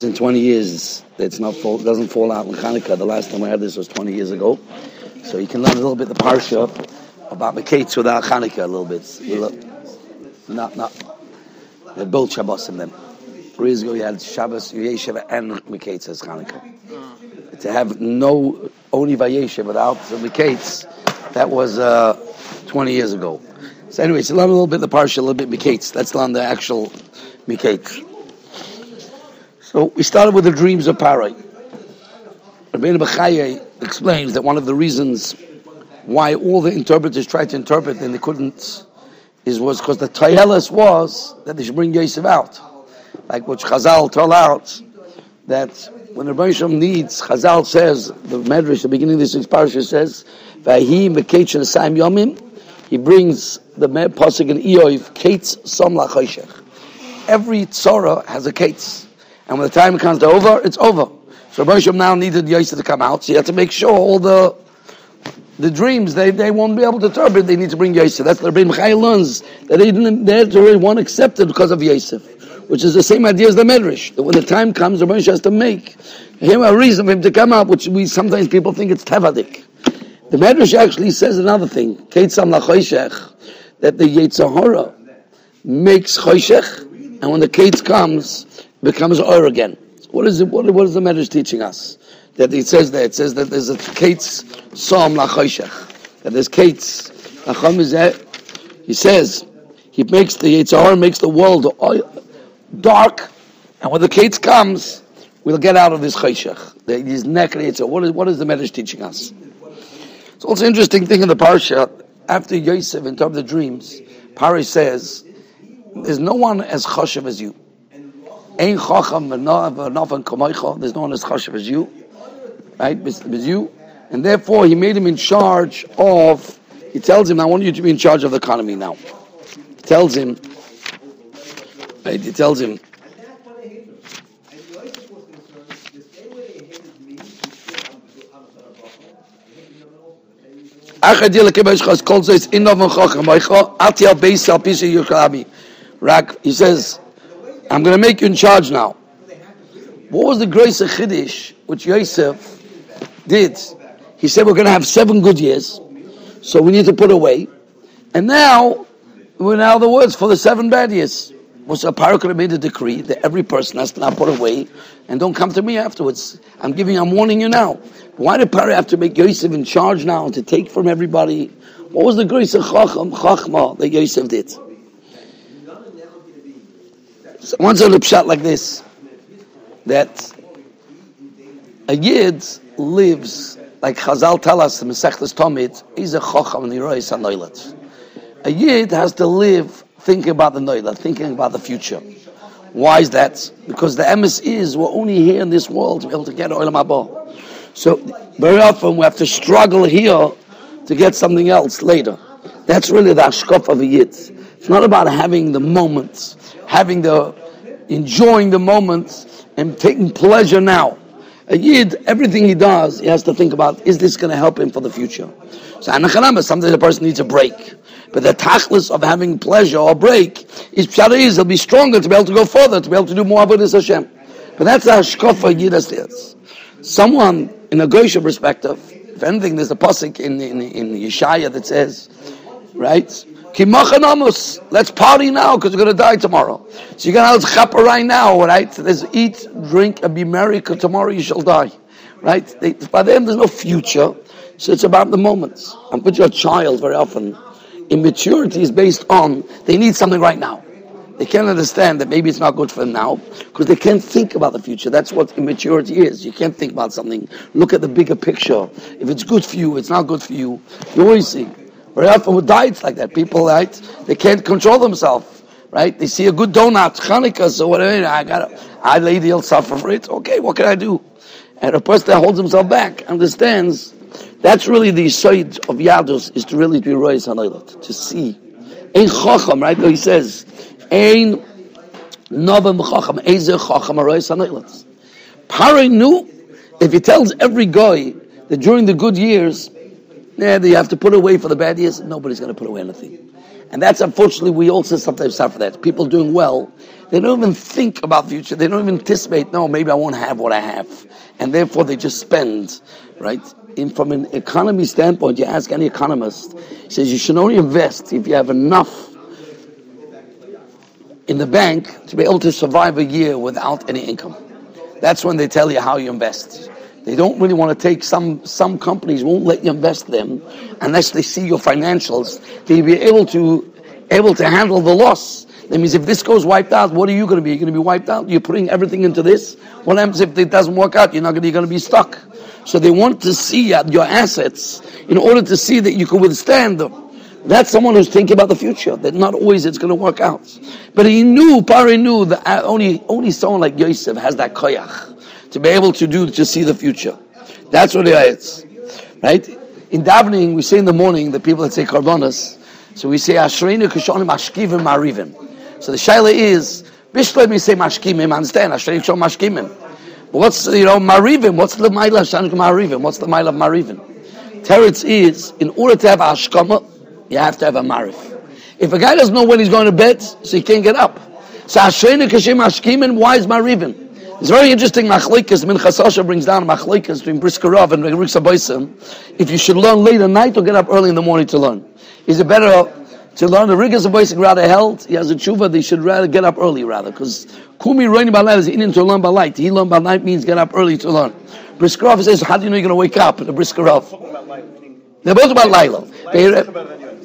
in 20 years it's not fall, doesn't fall out in Hanukkah. The last time I had this was 20 years ago. So you can learn a little bit the parsha about Mikeitz without Hanukkah a little bit. Not, not. They both Shabbos in them. Three years ago you had Shabbos, Yeshiva, and Mikeitz as Hanukkah. To have no, only Vayeshev without the Mikeitz, that was uh, 20 years ago. So anyway, so learn a little bit the parsha, a little bit Mikeitz. Let's learn the actual Mikeitz. So we started with the dreams of Parai. Rabbeinu Bechaye explains that one of the reasons why all the interpreters tried to interpret and they couldn't is was because the Tayelis was that they should bring Yosef out. Like what Chazal told out, that when the Rebbe needs, Chazal says, the Medrash, the beginning of this parasha says, Vahi Meketchen Saim Yomim, he brings the Pasuk in Iyov, Kates Som Lachoshech. Every Tzorah has a Kates. And when the time comes to over, it's over. So Rosham now needed Yosef to come out, so you have to make sure all the the dreams they, they won't be able to interpret. They need to bring Yosef. That's the Rabbi Mechai learns that they didn't they already one accepted because of Yosef, which is the same idea as the Medrash. That when the time comes, Rosh has to make him a reason for him to come out, which we sometimes people think it's tevadik. The Medrash actually says another thing. Ketzam that the Yetzirah makes choshech, and when the Kates comes, becomes oil again. What is it? What, what is the Medrash teaching us? That it says there. It says that there's a kates psalm lachoshech. That there's kates. Is that. He says he makes the Yitzhar makes the world uh, dark, and when the kates comes, we'll get out of this choshech. These neck What is what is the Medrash teaching us? It's also an interesting thing in the parsha. After Yosef in terms of the dreams, Pari says, "There's no one as choshev as you." Ein chacham v'nafan kamaycha. There's no one as chashav as you, right? As you, and therefore he made him in charge of. He tells him, "I want you to be in charge of the economy now." He tells him, right? He tells him. Rak, he says, I'm going to make you in charge now. What was the grace of Chiddush which Yosef did? He said, We're going to have seven good years, so we need to put away. And now, we're now the words for the seven bad years. Was a made a decree that every person has to now put away and don't come to me afterwards. I'm giving, I'm warning you now. Why did Paro have to make Yosef in charge now to take from everybody? What was the grace of Chacham, Chachma that Yosef did? So once a pshat like this, that a yid lives like Chazal tell us in Masechtas Tamid, he's a chocham and yirois hanoilat. A yid has to live thinking about the noilat, thinking about the future. Why is that? Because the emes is we're only here in this world to be able to get oilam haba. So very often we have to struggle here to get something else later. That's really the ashkof of a yid. It's not about having the moments, having the enjoying the moments and taking pleasure now. A yid, everything he does, he has to think about: Is this going to help him for the future? So anachanama, sometimes a person needs a break. But the tachlis of having pleasure or break is pshara is he'll be stronger to be able to go further, to be able to do more avodas Hashem. But that's the hashkofa yid has Someone in a goyish perspective, if anything, there's a pasuk in in, in Yeshaya that says, right? Let's party now because we're going to die tomorrow. So you're going to have chapa right now, right? There's eat, drink, and be merry because tomorrow you shall die. Right? They, by them, there's no future. So it's about the moments. And put your child very often. Immaturity is based on they need something right now. They can't understand that maybe it's not good for them now because they can't think about the future. That's what immaturity is. You can't think about something. Look at the bigger picture. If it's good for you, it's not good for you. You always see. Very often with diets like that, people, right, they can't control themselves, right? They see a good donut, Hanukkah, so whatever, I got I lady will suffer for it. Okay, what can I do? And a person that holds himself back understands that's really the side of Yadus is to really be Royce Hanoilat, to see. Ein Chacham, right? He says, Ein Novem Chacham, Eze Chacham Royce Hanoilat. Pare knew, if he tells every guy that during the good years, yeah, you have to put away for the bad years. Nobody's going to put away anything. And that's unfortunately, we also sometimes suffer that. People doing well, They don't even think about future. They don't even anticipate, no, maybe I won't have what I have. And therefore they just spend, right? In, from an economy standpoint, you ask any economist, he says you should only invest if you have enough in the bank to be able to survive a year without any income. That's when they tell you how you invest. They don't really want to take some some companies won't let you invest them unless they see your financials. They'll be able to able to handle the loss. That means if this goes wiped out, what are you going to be? You're going to be wiped out. You're putting everything into this. What happens if it doesn't work out? You're not going to, you're going to be stuck. So they want to see your assets in order to see that you can withstand them. That's someone who's thinking about the future. That not always it's going to work out. But he knew, Pari knew that uh, only only someone like Yosef has that koyach to be able to do to see the future. That's what is, right? In davening, we say in the morning the people that say karbonas. So we say Ashreinu Kishonim Mashkivim Marivim. So the shaila is Bishloim we say Mashkimim. Understand Ashreinu Kishon Mashkimim. What's you know Marivim? What's the mile of Shanuch Marivim? What's the mile of Marivim? Teretz is in order to have Ashkama, you have to have a Marif. If a guy doesn't know when he's going to bed, so he can't get up. So Ashreinu Kishim Mashkimim. Why is Marivim? It's very interesting. Machlikas Minchas Osher brings down Machlikas between Briskerov and Riksa If you should learn late at night or get up early in the morning to learn, is it better to learn the Rigas of rather held? He has a tshuva. They should rather get up early rather because Kumi Roini Balai is in to learn by light. He learn by night means get up early to learn. Briskerov says, "How do you know you're going to wake up?" The Briskerov. They're both about Laila.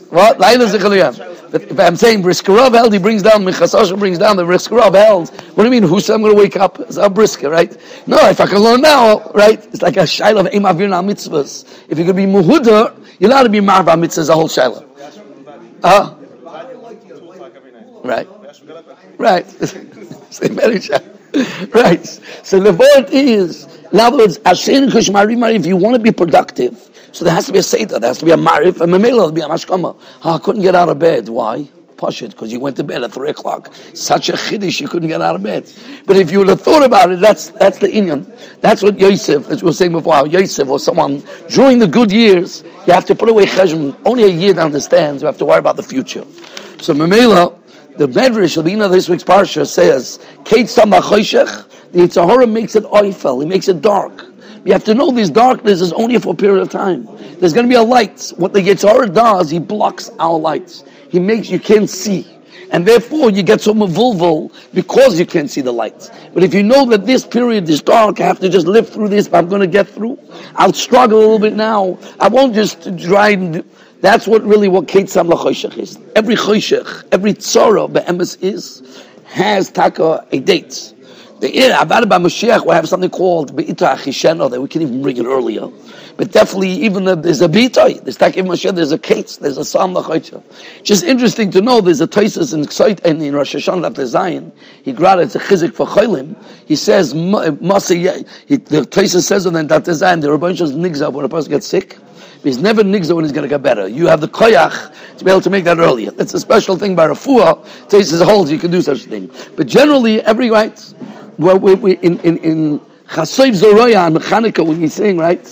What? Laila Zichaliyah. But if I'm saying Briskerov held, he brings down, Michasosha brings down the Briskerov held. What do you mean, who's I'm going to wake up? It's a brisker, right? No, if I can learn now, right? It's like a shaila of Eim Avir mitzvahs. If you could be Muhuda, you're allowed to be Marva mitzvahs, a whole shaila. Uh, right. Right. right. So the point is, in other words, if you want to be productive, so there has to be a Seder, there has to be a Marif, and Mamela, there'll be a Mashkama. Oh, I couldn't get out of bed. Why? Push because you went to bed at 3 o'clock. Such a chiddush, you couldn't get out of bed. But if you would have thought about it, that's that's the Inyan. That's what Yosef, as we were saying before, Yosef or someone, during the good years, you have to put away cheshbon. Only a year that understands, you have to worry about the future. So Mamela, the Medrash of the end of this week's Parsha says, Kate Samachoshech, the Yitzhahara makes it oifel, he makes it dark. You have to know this darkness is only for a period of time. There's going to be a light. What the Yitzhara does, he blocks our lights. He makes you can't see. And therefore you get so mavulvul because you can't see the lights. But if you know that this period is dark, I have to just live through this, but I'm going to get through. I'll struggle a little bit now. I won't just try and that's what really what Kate Sam is. Every choshech, every tzara be'emes is, has taka a date. The Avad by Mashiach will have something called Be'ita Achisheno that we can even bring it earlier. But definitely, even the, there's a Be'itoi, there's Takim Mashiach, there's a Kates, there's a Sam Lachoycha. Just interesting to know, there's a Taisus in Ksait and in Rosh Hashanah after Zion, he got it's a chizik for Cholim. He says, Masa, the Taisus says on that Zion, the Rabban Shos nigza when a person gets sick. He's never nigza when he's going to get better. You have the koyach to be able to make that earlier. That's a special thing by Rafua. Taisus holds you can do such a thing. But generally, every right, well, we, we, in in in Chasoiv Zoroya and Chanukah when he's saying right.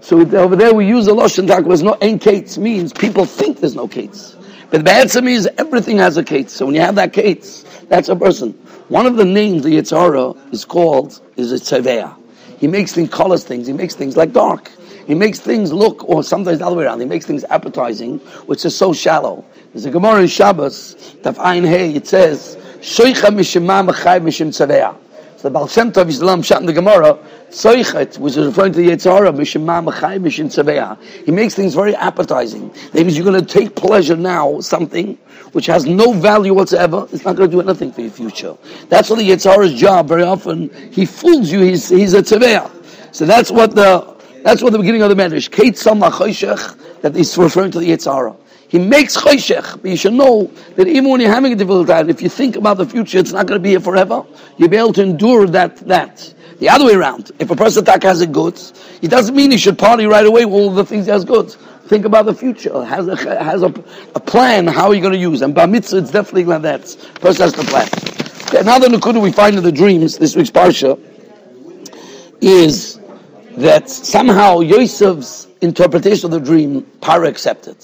So over there we use the lashon tak was no ain't kates means people think there's no kates, but the bad means everything has a kate. So when you have that kates, that's a person. One of the names the Yitzhara is called is a tzeveya. He makes things, colors things. He makes things like dark. He makes things look, or sometimes the other way around. He makes things appetizing, which is so shallow. There's a Gemara in Shabbos, Taf Ein Hey. It says, "Shoicha mishima mechayv mishim So the Baal Shem Tov Yisrael Shat in the Gemara, Tzoichet, which is referring to the Yetzirah, Mishima Machai Mishin. He makes things very appetizing. That means you're going to take pleasure now, something which has no value whatsoever. It's not going to do anything for your future. That's what the Yetzirah's job. Very often, he fools you. He's, he's a Tzaveya. So that's what the that's what the beginning of the Medrash. Kate Sama that is referring to the Yetzirah. He makes choshech, but you should know that even when you're having a difficult time, if you think about the future, it's not going to be here forever. You'll be able to endure that. That the other way around. If a person attack has a goods, it doesn't mean he should party right away with all the things he has goods. Think about the future. Has a, has a, a plan how are you're going to use. And bar mitzvah, it's definitely like that. Person has to plan. Okay, another nukuda we find in the dreams this week's parsha is that somehow Yosef's interpretation of the dream, Para accepted.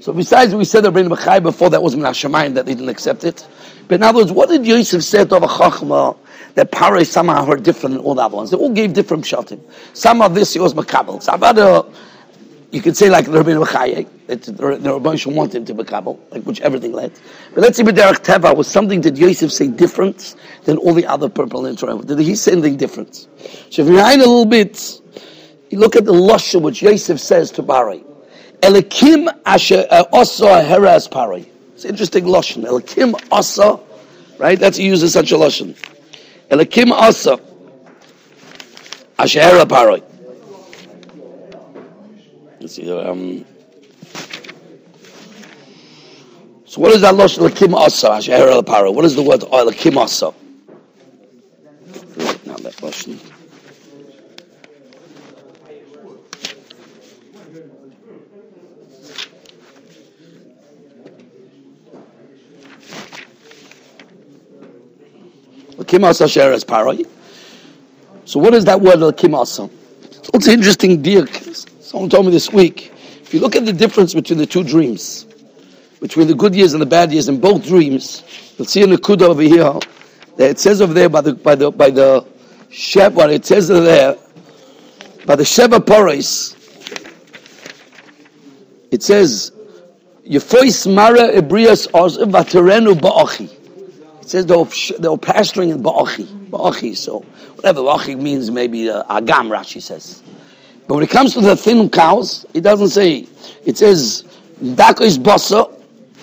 So besides we said the Rebbeinu Bechai before that was Menashemayim that they didn't accept it. But in other words, what did Yosef say to Chachma that Paray somehow heard different than all the other ones? They all gave different shatim. Some of this he was Makabel. Some other, you could say like the Rebbeinu Bechai, that the Rebbeinu wanted him to Makabel, like which everything led. But let's see B'derech Teva was something that Yosef say different than all the other purple and Did he say anything different? So if you read a little bit, you look at the Lusha which Yosef says to Paray. Elikim asher uh, asa heras pari. It's interesting lashon. Elikim asa, right? That's he uses such a lashon. Elikim asa asher hera pari. Let's see. Um, so what is that lashon? Elikim asa asher hera pari. What is the word elikim asa? Now that lashon. So what is that word kimasa? It's an interesting deal. Someone told me this week. If you look at the difference between the two dreams, between the good years and the bad years in both dreams, you'll see in the kuda over here that it says over there by the by the by the Sheva, it says over there by the Sheva Poris, it says Yefois Mara Ebrias Oz Vaterenu Ba'achi. It says they were, they pasturing in Ba'achi. Ba'achi, so whatever Ba'achi means, maybe uh, Agam, Rashi says. But when it comes to the thin cows, it doesn't say, it says, Dako is Basa.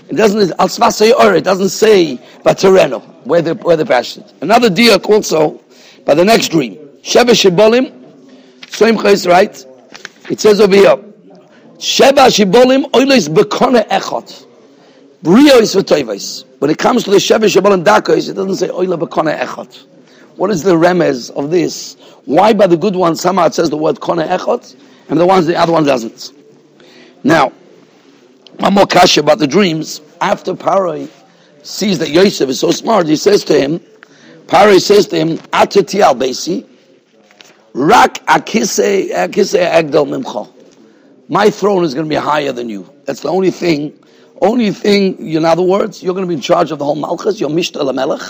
It doesn't, Al Svasa it doesn't say Batereno, where they where they pastured. Another diak also, by the next dream. Sheba Shibolim, Soim Chais, right? It says over here, Sheba Shibolim, Oilis Bekone Echot. Brio is for when it comes to the Shevish Shabbat and Dakos, it doesn't say Oila B'Kona Echot. What is the remez of this? Why by the good ones somehow it says the word Kona Echot, and the ones the other one doesn't? Now, one more kasha about the dreams. After Paroi sees that Yosef is so smart, he says to him, Paroi says to him, Atati al Besi, Rak akise akise agdal mimcha. My throne is going to be higher than you. That's the only thing only thing, in other words, you're going to be in charge of the whole Malchus, you're Mishta Melech.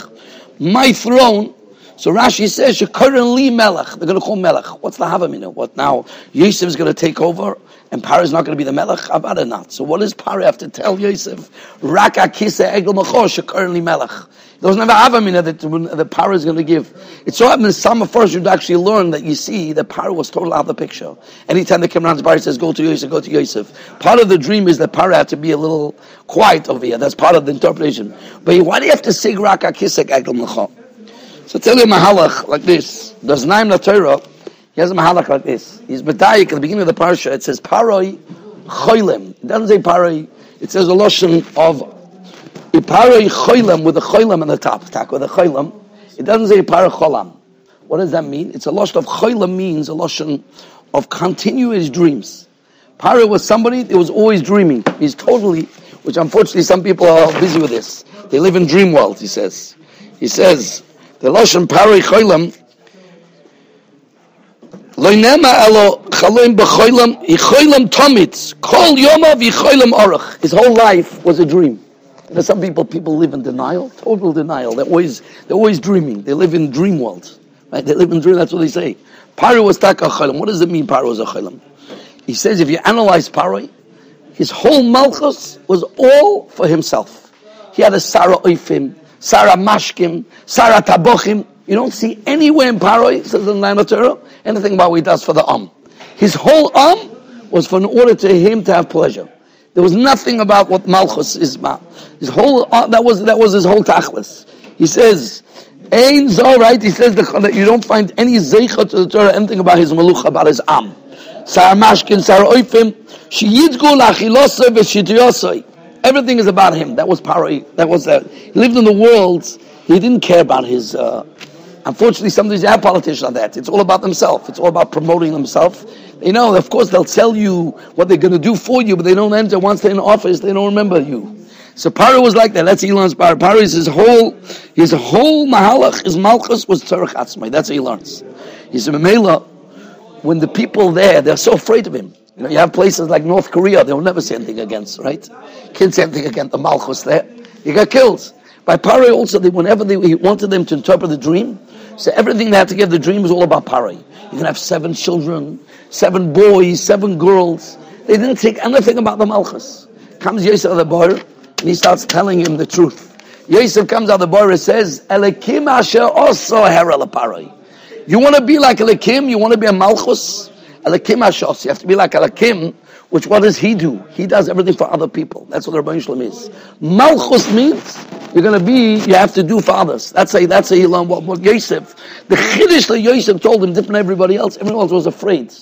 My throne, so Rashi says, you're currently Melech. They're going to call Melech. What's the Havamina? What now? Yosef is going to take over and Paro is not going to be the Melech? About not. So what does Paro have to tell Yosef? Raka kisa egel machosh, you're currently Melech. He doesn't have a Havamina that the Paro is going to give. It so happens some of first you'd actually learn that you see that Paro was totally out of the picture. Anytime the came around, the Paro says, go to Yosef, go to Yosef. Part of the dream is that Paro had to be a little quiet over here. That's part of the interpretation. But why do you have to say Raka kisek egel? So tell you a like this. Does Naim the Torah, he has a mahalach like this. He's B'dayik at the beginning of the parsha, it says Paroi Choylem. It doesn't say Paroi, it says a lotion of Iparoi choylem with a choylem on the top, tak with a choylem. It doesn't say Paroi cholam. What does that mean? It's a lotion of choylem means a lotion of continuous dreams. Paroi was somebody that was always dreaming. He's totally, which unfortunately some people are busy with this. They live in dream world, he says. He says, the lotion Paroi choylem, Lo nema elo chaloim b'choylem, yichoylem tomitz, kol yomav yichoylem orach. His whole life was a dream. Know, some people people live in denial, total denial. They're always they're always dreaming. They live in dream world, right? They live in dream. That's what they say. Paro was taka cholim. What does it mean? Paro was a cholim. He says if you analyze Paro, his whole malchus was all for himself. He had a Sarah Oifim, Sarah Mashkim, Sarah Tabochim. You don't see anywhere in Paro, says the Torah, anything about what he does for the Am. His whole Am was for in order to him to have pleasure. There was nothing about what Malchus is about. His whole uh, that was that was his whole tachlis. He says, "Ein zo right." He says that you don't find any zeicha to the Torah anything about his malucha about his am. Sar mashkin, sar oifim, sheyidgu lachilosay v'shitiyosay. Everything is about him. That was Paroi. That was that. He lived in the world. He didn't care about his. Uh, unfortunately, sometimes you have politicians on that. It's all about themselves. It's all about promoting themselves you know, of course, they'll tell you what they're going to do for you, but they don't enter. Once they're in office, they don't remember you. So Paro was like that. That's Elon's Paro. Paro is his whole, his whole mahalach, his malchus was tzarech atzmai. That's what he learns. He said, Memela, when the people there, they're so afraid of him. You know, you have places like North Korea, they will never say anything against, right? Can't say anything against the Malchus there. You got killed. By Pare also, they, whenever they, he wanted them to interpret the dream, so everything they had to give the dream was all about Pare. You can have seven children, seven boys, seven girls. They didn't think anything about the Malchus. Comes Yosef the boy, and he starts telling him the truth. Yosef comes out the boy and says, Elikim asher also hera Pare. You want to be like Elikim? You want to be a Malchus? Elikim Hashos. You have to be like Elikim, which what does he do? He does everything for other people. That's what Rabbi Shalom is. Malchus means you're going to be, you have to do for others. That's a, that's a learn what, what Yosef, the Chiddush that Yosef told him, different everybody else. Everyone else was afraid.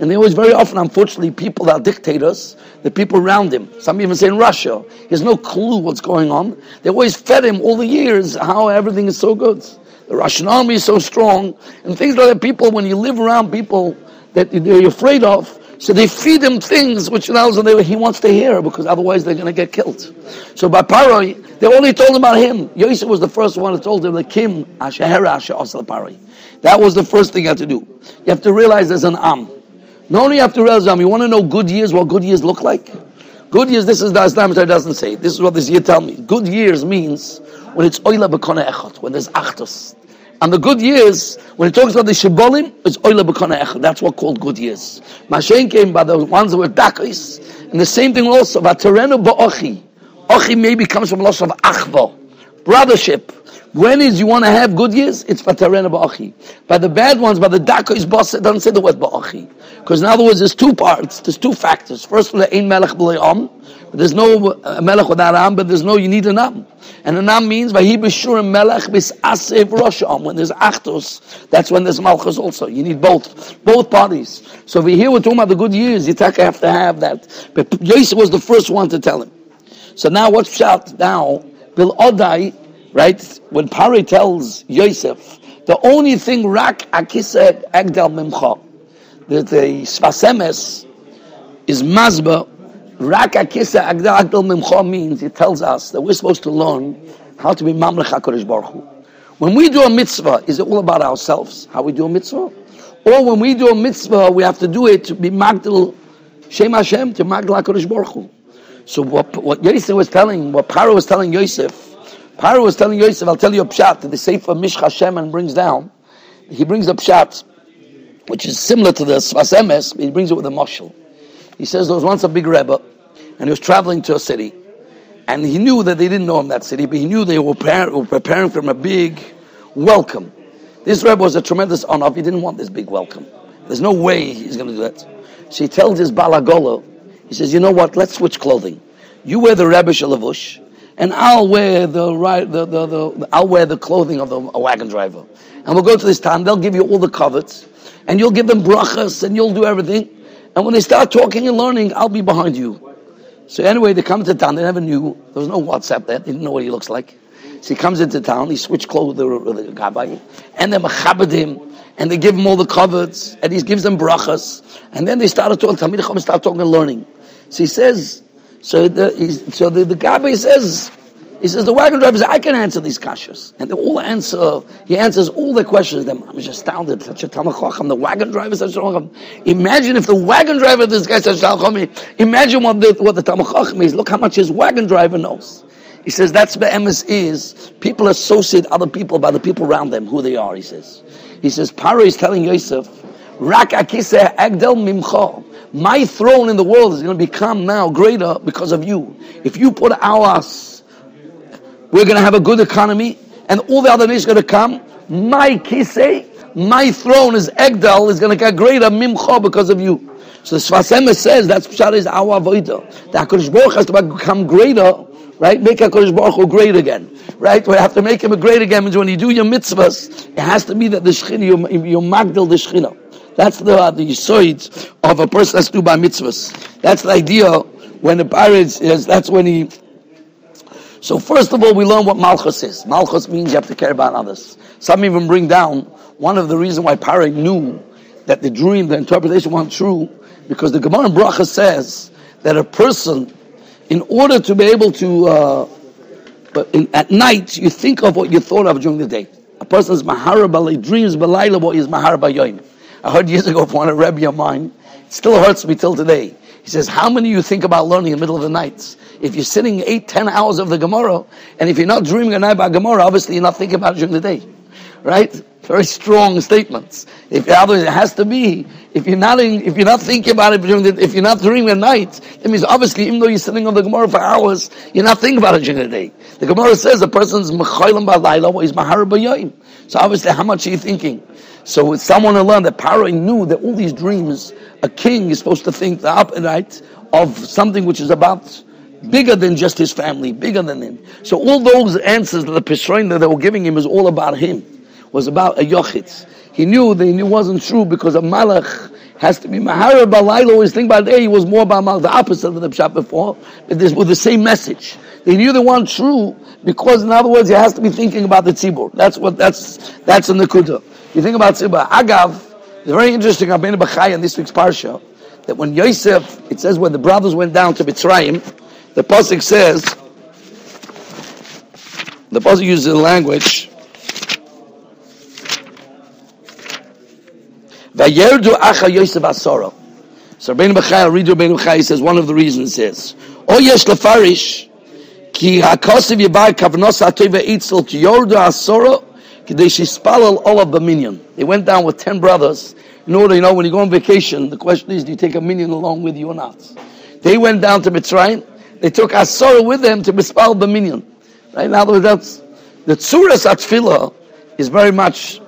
And they always, very often, unfortunately, people are dictators, the people around him, some even say in Russia, he has no clue what's going on. They always fed him all the years how everything is so good. The Russian army is so strong, and things like that. People, when you live around people that they're afraid of. So they feed him things which they, he wants to hear because otherwise they're going to get killed. So by Paroi, they only told him about him. Yosef was the first one that told him, the Kim Ashahera Asha Paroi. That was the first thing you have to do. You have to realize there's an Am. Not only you have to realize Am, you want to know good years, what good years look like? Good years, this is the Islam that doesn't say. This is what this year tell me. Good years means when it's oila bekona echot, when there's achtos. And the good years, when it talks about the Shibolim, it's Oila B'kona Echad. That's what called good years. Mashen came by the ones that were Dakis. And the same thing also, Vaterenu Ba'ochi. Ochi maybe comes from loss of Achva. Brothership. When is you want to have good years? It's Vaterenu Ba'ochi. By the bad ones, by the Dakis boss, it doesn't say the word Ba'ochi. Because in other words, there's two parts, there's two factors. First, the Ein Melech B'le'am. There's no uh, Melech without Am, but there's no, you need an Am. And an Am means, Vahi B'shurim Melech B's'asev Rosh Am. When there's Achtos, that's when there's Malchus also. You need both, both parties. So if we hear we're talking about the good years, you have to have that. But Yosef was the first one to tell him. So now what's shot now? Bil Odai, right? When Pari tells Yosef, the only thing Rak Akisa Agdal Mimcha, that the Sfas Emes is Mazba Raka Kisa Agdal Agdal Mimcha means it tells us that we're supposed to learn how to be Mamlech HaKadosh Baruch Hu. When we do a mitzvah, is it all about ourselves, how we do a mitzvah? Or when we do a mitzvah, we have to do it to be Magdal Shem Hashem, to Magdal HaKadosh Baruch Hu. So what, what Yosef was telling, what Paro was telling Yosef, Paro was telling Yosef, I'll tell you a pshat, that the Sefer Mish Hashem and brings down, he brings a pshat, which is similar to the Sfas Emes, but he brings it with a mashal. He says there was once a big Rebbe, and he was traveling to a city, and he knew that they didn't know him that city, but he knew they were, were preparing for him a big welcome. This Rebbe was a tremendous honor. He didn't want this big welcome. There's no way he's going to do that. So he tells his balagolo, he says, you know what, let's switch clothing. You wear the Rebbe Shalavush, and I'll wear the, right, the, the, the, I'll wear the clothing of the wagon driver. And we'll go to this town, they'll give you all the covets, and you'll give them brachas, and you'll do everything. And when they start talking and learning, I'll be behind you. So anyway, they come to town. They never knew. There was no WhatsApp there. They didn't know what he looks like. So he comes into town. He switched clothes with the, Gabbai. And they machabed him. And they give him all the covets, And he gives them brachas. And then they started talking. Talmid Chacham started talking and learning. So he says, so the, so the, the Gabbai says, he says, the wagon driver says, I can answer these kashas. And they all answer, he answers all the questions. I'm just astounded. Such a Tamachacham. The wagon driver such a. Imagine if the wagon driver, this guy says, imagine what the, what the Tamachacham is. Look how much his wagon driver knows. He says that's the emes is people associate other people by the people around them, who they are, he says. He says, Paro is telling Yosef, Rak akise agdel mimcha. My throne in the world is going to become now greater because of you. If you put ours we're going to have a good economy, and all the other nations are going to come. My kisei, my throne is Egdal, is going to get greater mimcha because of you. So the says that's Pshat is our avodah. The HaKadosh Baruch has to become greater, right? Make HaKadosh Baruch Hu great again, right? We have to make him great again means when you do your mitzvahs, it has to be that the Shechina, you, you magdal the Shechina. That's the, uh, the yisoid of a person that's do by mitzvahs. That's the idea when the pirates is, that's when he, so first of all, we learn what Malchus is. Malchus means you have to care about others. Some even bring down one of the reasons why Pare knew that the dream, the interpretation wasn't true, because the Gemara in Bracha says that a person, in order to be able to, uh, in, at night, you think of what you thought of during the day. A person's mahara balay dreams balayla what is mahara bayoim. I heard years ago from one of Rebbe of mine. It still hurts me till today. He says, how many of you think about learning in the middle of the night? If you're sitting eight, ten hours of the Gemara, and if you're not dreaming at night about Gemara, obviously you're not thinking about it during the day. Right? Very strong statements. If otherwise it has to be, if you're not in, if you're not thinking about it during the, if you're not dreaming at night, it means obviously even though you're sitting on the Gemara for hours, you're not thinking about it during the day. The Gemara says a person's mechaylim ba'layla or he's mahar b'yoyim. So obviously how much are you thinking? So someone to learn that Paro knew that all these dreams, a king is supposed to think the opposite of something which is about bigger than just his family, bigger than him. So all those answers that the Pesroin that they were giving him is all about him, was about a Yochitz. He knew that he knew wasn't true because a Malach has to be Mahara Balayla, always think about day, he was more about Malach, the opposite of the Pshat before, but this with the same message. They knew the weren't true because, in other words, he has to be thinking about the tzibur. That's what that's that's in the kudah. You think about tzibur. Agav, it's very interesting. Rabbeinu Bachai in this week's parsha that when Yosef, it says when the brothers went down to Mitzrayim, the pasuk says, the pasuk uses the language. Vayerdu acha Yosef asoro. So Rabbeinu Bechai, read Rabbeinu Bechai, says one of the reasons is, O yesh lefarish, ki hakosiv yibar kavnos atoi ve'itzel ki yordu asoro, they shispalal all of the. They went down with ten brothers. You know, you know, when you go on vacation, the question is, do you take a minion along with you or not? They went down to Mitzrayim. They took asoro with them to bespal the. Right? In other words, that's, the Tzuras Atfilah is very much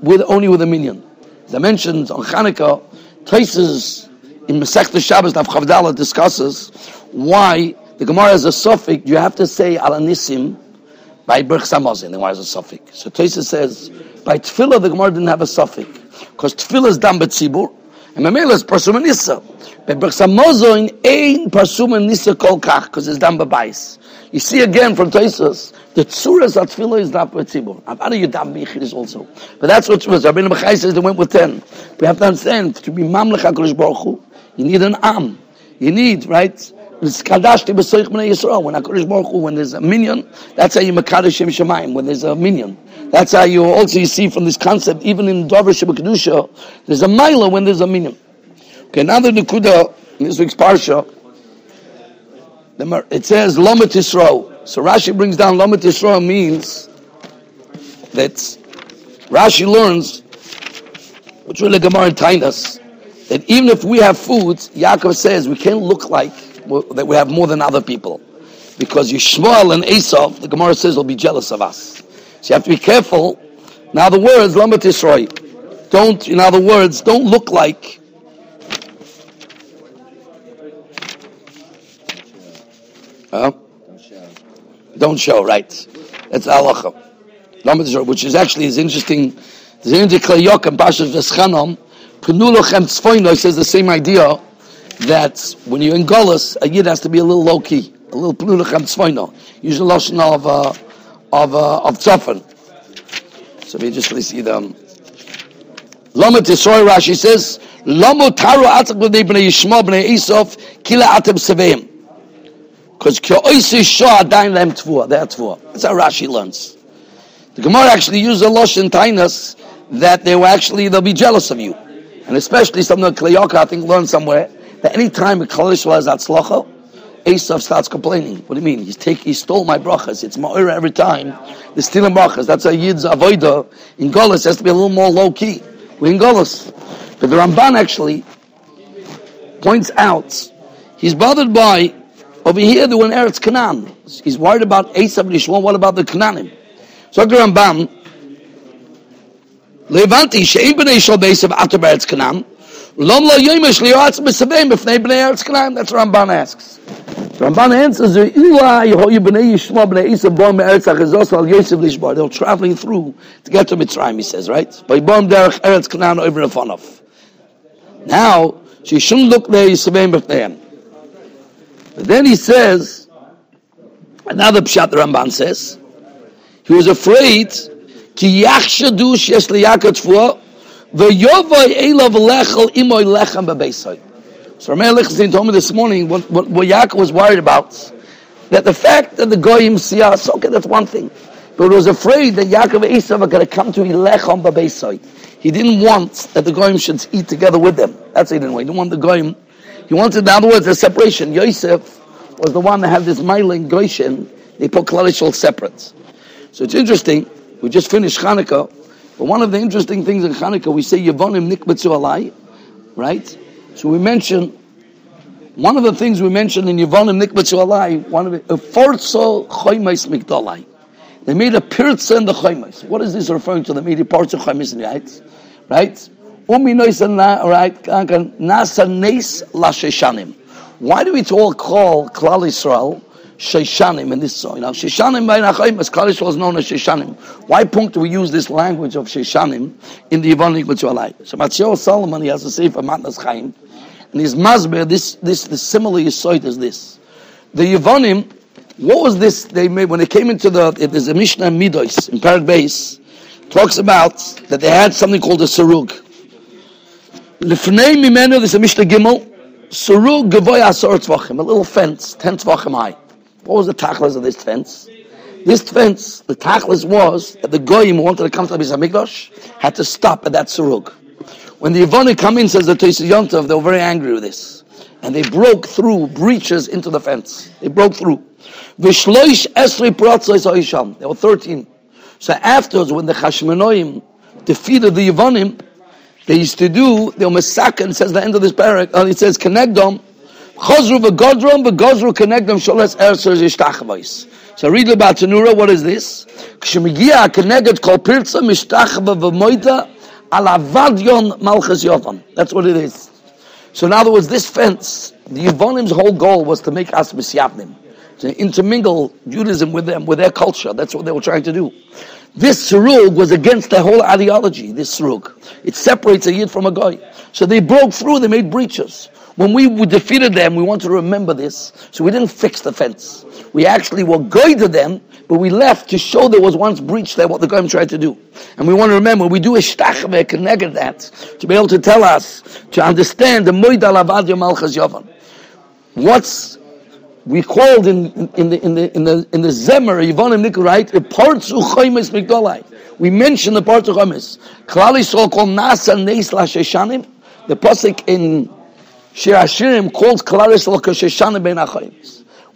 with only with a minion. As I mentioned on Hanukkah, places in Masech Shabbos, Daf Chavdala discusses why the Gemara has a suffix. You have to say Alanisim by Birchas Hamazon. The Gemara has a suffix. So Tosa says by Tefillah the Gemara didn't have a suffix because Tefillah is done by Tzibur and Mamela is Parsum Nisa. By Birchas Hamazon ein Parsum Nisa kol kach because it's done by Bais. You see again from Tosos the Tzuras at Tefillah is done by Tzibur. Avada Yudam Bichir also. But that's what was. Rabbi Bachai says they went with ten. We have to understand to be Mamlech HaKadosh Baruch Hu, you need an Am. You need, right? Kadashti b'soich b'nei Yisrael. When HaKadosh Baruch Hu, when there's a minion, that's how you makadosh Shem Shemayim. When there's a minion, that's how you also you see from this concept. Even in Dover Kedusha, there's a mila when there's a minion. Okay, now the Nekuda in this week's parsha, it says Lomet Yisrael. So Rashi brings down Lomet Yisrael means that Rashi learns, which really Gemara and Taanis, that even if we have food, Yaakov says we can't look like that we have more than other people. Because Yishmael and Esau, the Gemara says, will be jealous of us. So you have to be careful. Now the words, Lama Tisroi, don't, in other words, don't look like Huh? Don't show, right? That's halacha. Which is actually is interesting. The Kli Yakar and Pashas Va'eschanan, Penulochem Tzfoino says the same idea that when you're in Golas, a Yid has to be a little low key, a little Penulochem Tzfoino. Usually lotion of, uh, of, uh, of Tzofan. So we just see them. Lama Tisroy Rashi says, Lama Taru Atzak B'nei B'nei Yishma B'nei Esof Kila Atem Seveim. Because K'oisi Shah Adain Lem Tvua. They're Tvua. That's how Rashi learns. The Gemara actually used a losh in Taanis that they were actually, they'll be jealous of you. And especially some of the Kli Yakar, I think, learned somewhere that any time a Kalish has Atzlacha, Esav starts complaining. What do you mean? He's take, he stole my brachas. It's ma'ira every time. They're stealing brachas. That's a Yid's avoida. In Golas, has to be a little more low key. We're in Golas. But the Ramban actually points out, he's bothered by, over here, the one Eretz Canaan. He's worried about Esav Yishmael. What about the Canaanim? So the Rambam, Levanti, she'im b'nei shal beisav ato b'eretz Canaan, That's Ramban asks. Ramban answers. They're traveling through to get to Mitzrayim, he says, right? By b'om derech eretz Canaan over Afonov. Now, she shouldn't look there Yisaveim b'fneiim. But then he says, another pshat the Ramban says, he was afraid ki yachshadu shesh liyaka v'yovay elav lechel imoy lechem b'beisay. So Rameir Lichtenstein told me this morning what, what, what Yaakov was worried about, that the fact that the goyim see ah, us, okay, that's one thing. But he was afraid that Yaakov and Esav are going to come to Ilechem Babesai. He didn't want that the Goyim should eat together with them. That's didn't want. He didn't want the Goyim. He wanted, in other words, a separation. Yosef was the one that had this Mailing Goshen. They put Klal separate. So it's interesting. We just finished Hanukkah. But one of the interesting things in Hanukkah, we say Yevonim Nikbetzu Alai, right? So we mention, one of the things we mentioned in Yevonim Nikbetzu Alai, one of it, a Forzo Choymais Migdalai. They made a pirza in the Choymais. What is this referring to? They made a pirza Choymais in the heights, right? Right? Nasa nes la sheshanim. Why do we all call Klal Yisrael Sheshanim in this song. Now, Sheshanim by Nachayim, as Klal was known as Sheshanim. Why point do we use this language of Sheshanim in the Yevon Likmat So Matthias Salomon, he has a Sefer Matnas Chaim, and his Masber, this, this, the similar Yisoid is this. The Yevonim, what was this they made, when they came into the, there's a Mishnah Midos in Parak Beis, talks about that they had something called a Sarug. Lefnei Mimenu, there's a Mishnah Gimel, Sarug Gavoy Asor Tvachim, a little fence, 10 Tvachim high. What was the tachlis of this fence? This fence, the tachlis was that the goyim who wanted to come to the Hamikdash had to stop at that surug. When the Yevoni come in, says the Tosis Yontov, they were very angry with this. And they broke through breaches into the fence. They broke through. Vishloish esri There were 13. So afterwards, when the Chashmenoim defeated the Yevonim, they used to do, the Omasaka, says the end of this parak, and it says, Kenegdom, Chazru v'godrom v'gozru connectem sholes erser yishtachvais. So read about Tanura, what is this? Kshemigia connected kol pirza mishtachva v'moita al yovan. That's what it is. So in other words, this fence, the Yevonim's whole goal was to make us misyavnim, to intermingle Judaism with them, with their culture. That's what they were trying to do. This surug was against their whole ideology, this surug. It separates a yid from a guy. So they broke through, they made breaches. When we defeated them, we want to remember this. So we didn't fix the fence. We actually were to them, but we left to show there was once breach there, what the Goyim tried to do. And we want to remember, we do a shtachve, connected that, to be able to tell us, to understand the moida lavadya malchas yavan. What's we called in, in, the in the in the in the Zemer Yivonim Nikul right parts uchoymes migdolai. We mentioned the parts uchoymes. Klal Yisrael called Nasa Neis Lasheshanim. The pasuk in Shir Hashirim calls Klal Yisrael Kasheshana Ben Achayim.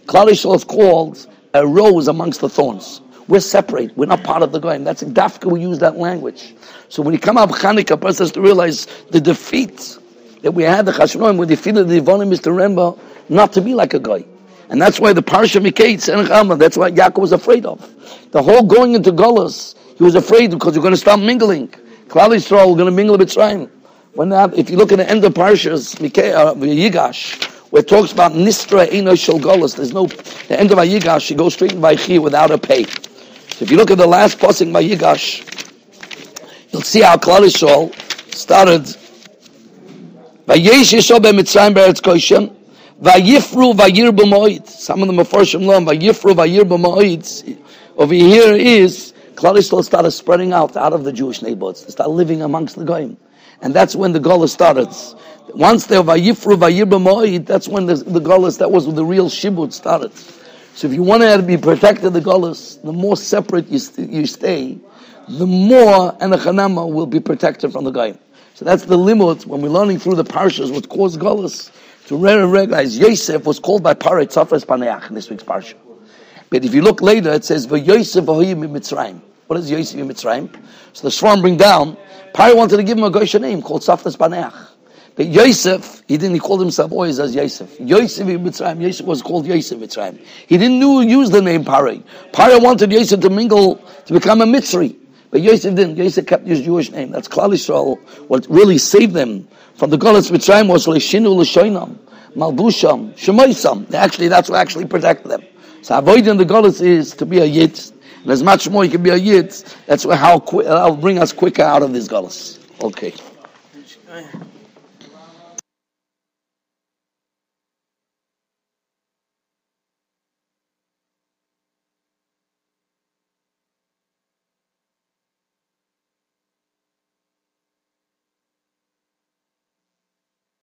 Klal Yisrael is called a rose amongst the thorns. We're separate. We're not part of the Goyim. That's in Dafka we use that language. So when you come up Chanukah, a person has to realize the defeat that we had the Chashmonim, we defeated the Ivonim is to remember not to be like a guy. And that's why the Parsha Miketz and that's what Yaakov was afraid of. The whole going into Golas, he was afraid because you're going to start mingling. Klal Yisrael, we're going to mingle with Mitzrayim. When that, if you look at the end of Parshas uh, Yigash, where it talks about Nistra Eno Sholgolas, there's no, the end of Yigash, you go straight in Vaychi without a pay. So if you look at the last passing by Yigash, you'll see how Klal Yisrael started Vayesh Yisrael be'Mitzrayim be'Eretz Goshen, Vayifru vayir b'moed. Some of first from Lom. Vayifru vayir b'moed. Over here is Klal Yisrael started spreading out out of the Jewish neighborhoods. They started living amongst the Goyim. And that's when the Gola started. Once they're Vayifru Vayir that's when the, the that was the real Shibud started. So if you want to be protected, the Golas, the more separate you, st- you stay, the more Anachanama will be protected from the guy. So that's the limit when we're learning through the parshas what caused Golas to recognize Yosef was called by Paray Tzafnas Paneach in this week's parsha. But if you look later, it says V'Yosef Mitzrayim. What is Yosef in Mitzrayim? So the Shram bring down Pari wanted to give him a Goshen name called Safnas Baneach. But Yosef, he didn't, he called himself always as Yosef. Yosef in Mitzrayim, Yosef was called Yosef Mitzrayim. He didn't use the name Pari. Pari wanted Yosef to mingle, to become a Mitzri. But Yosef didn't. Yosef kept his Jewish name. That's Klal Yisrael. What really saved them from the Golas Mitzrayim was Leshinu Leshoinam, Malbusham, Shemoisam. Actually, that's what actually protected them. So avoiding the Golas is to be a Yid, and as much more you can be a yid, that's how that'll bring us quicker out of this galus. Okay.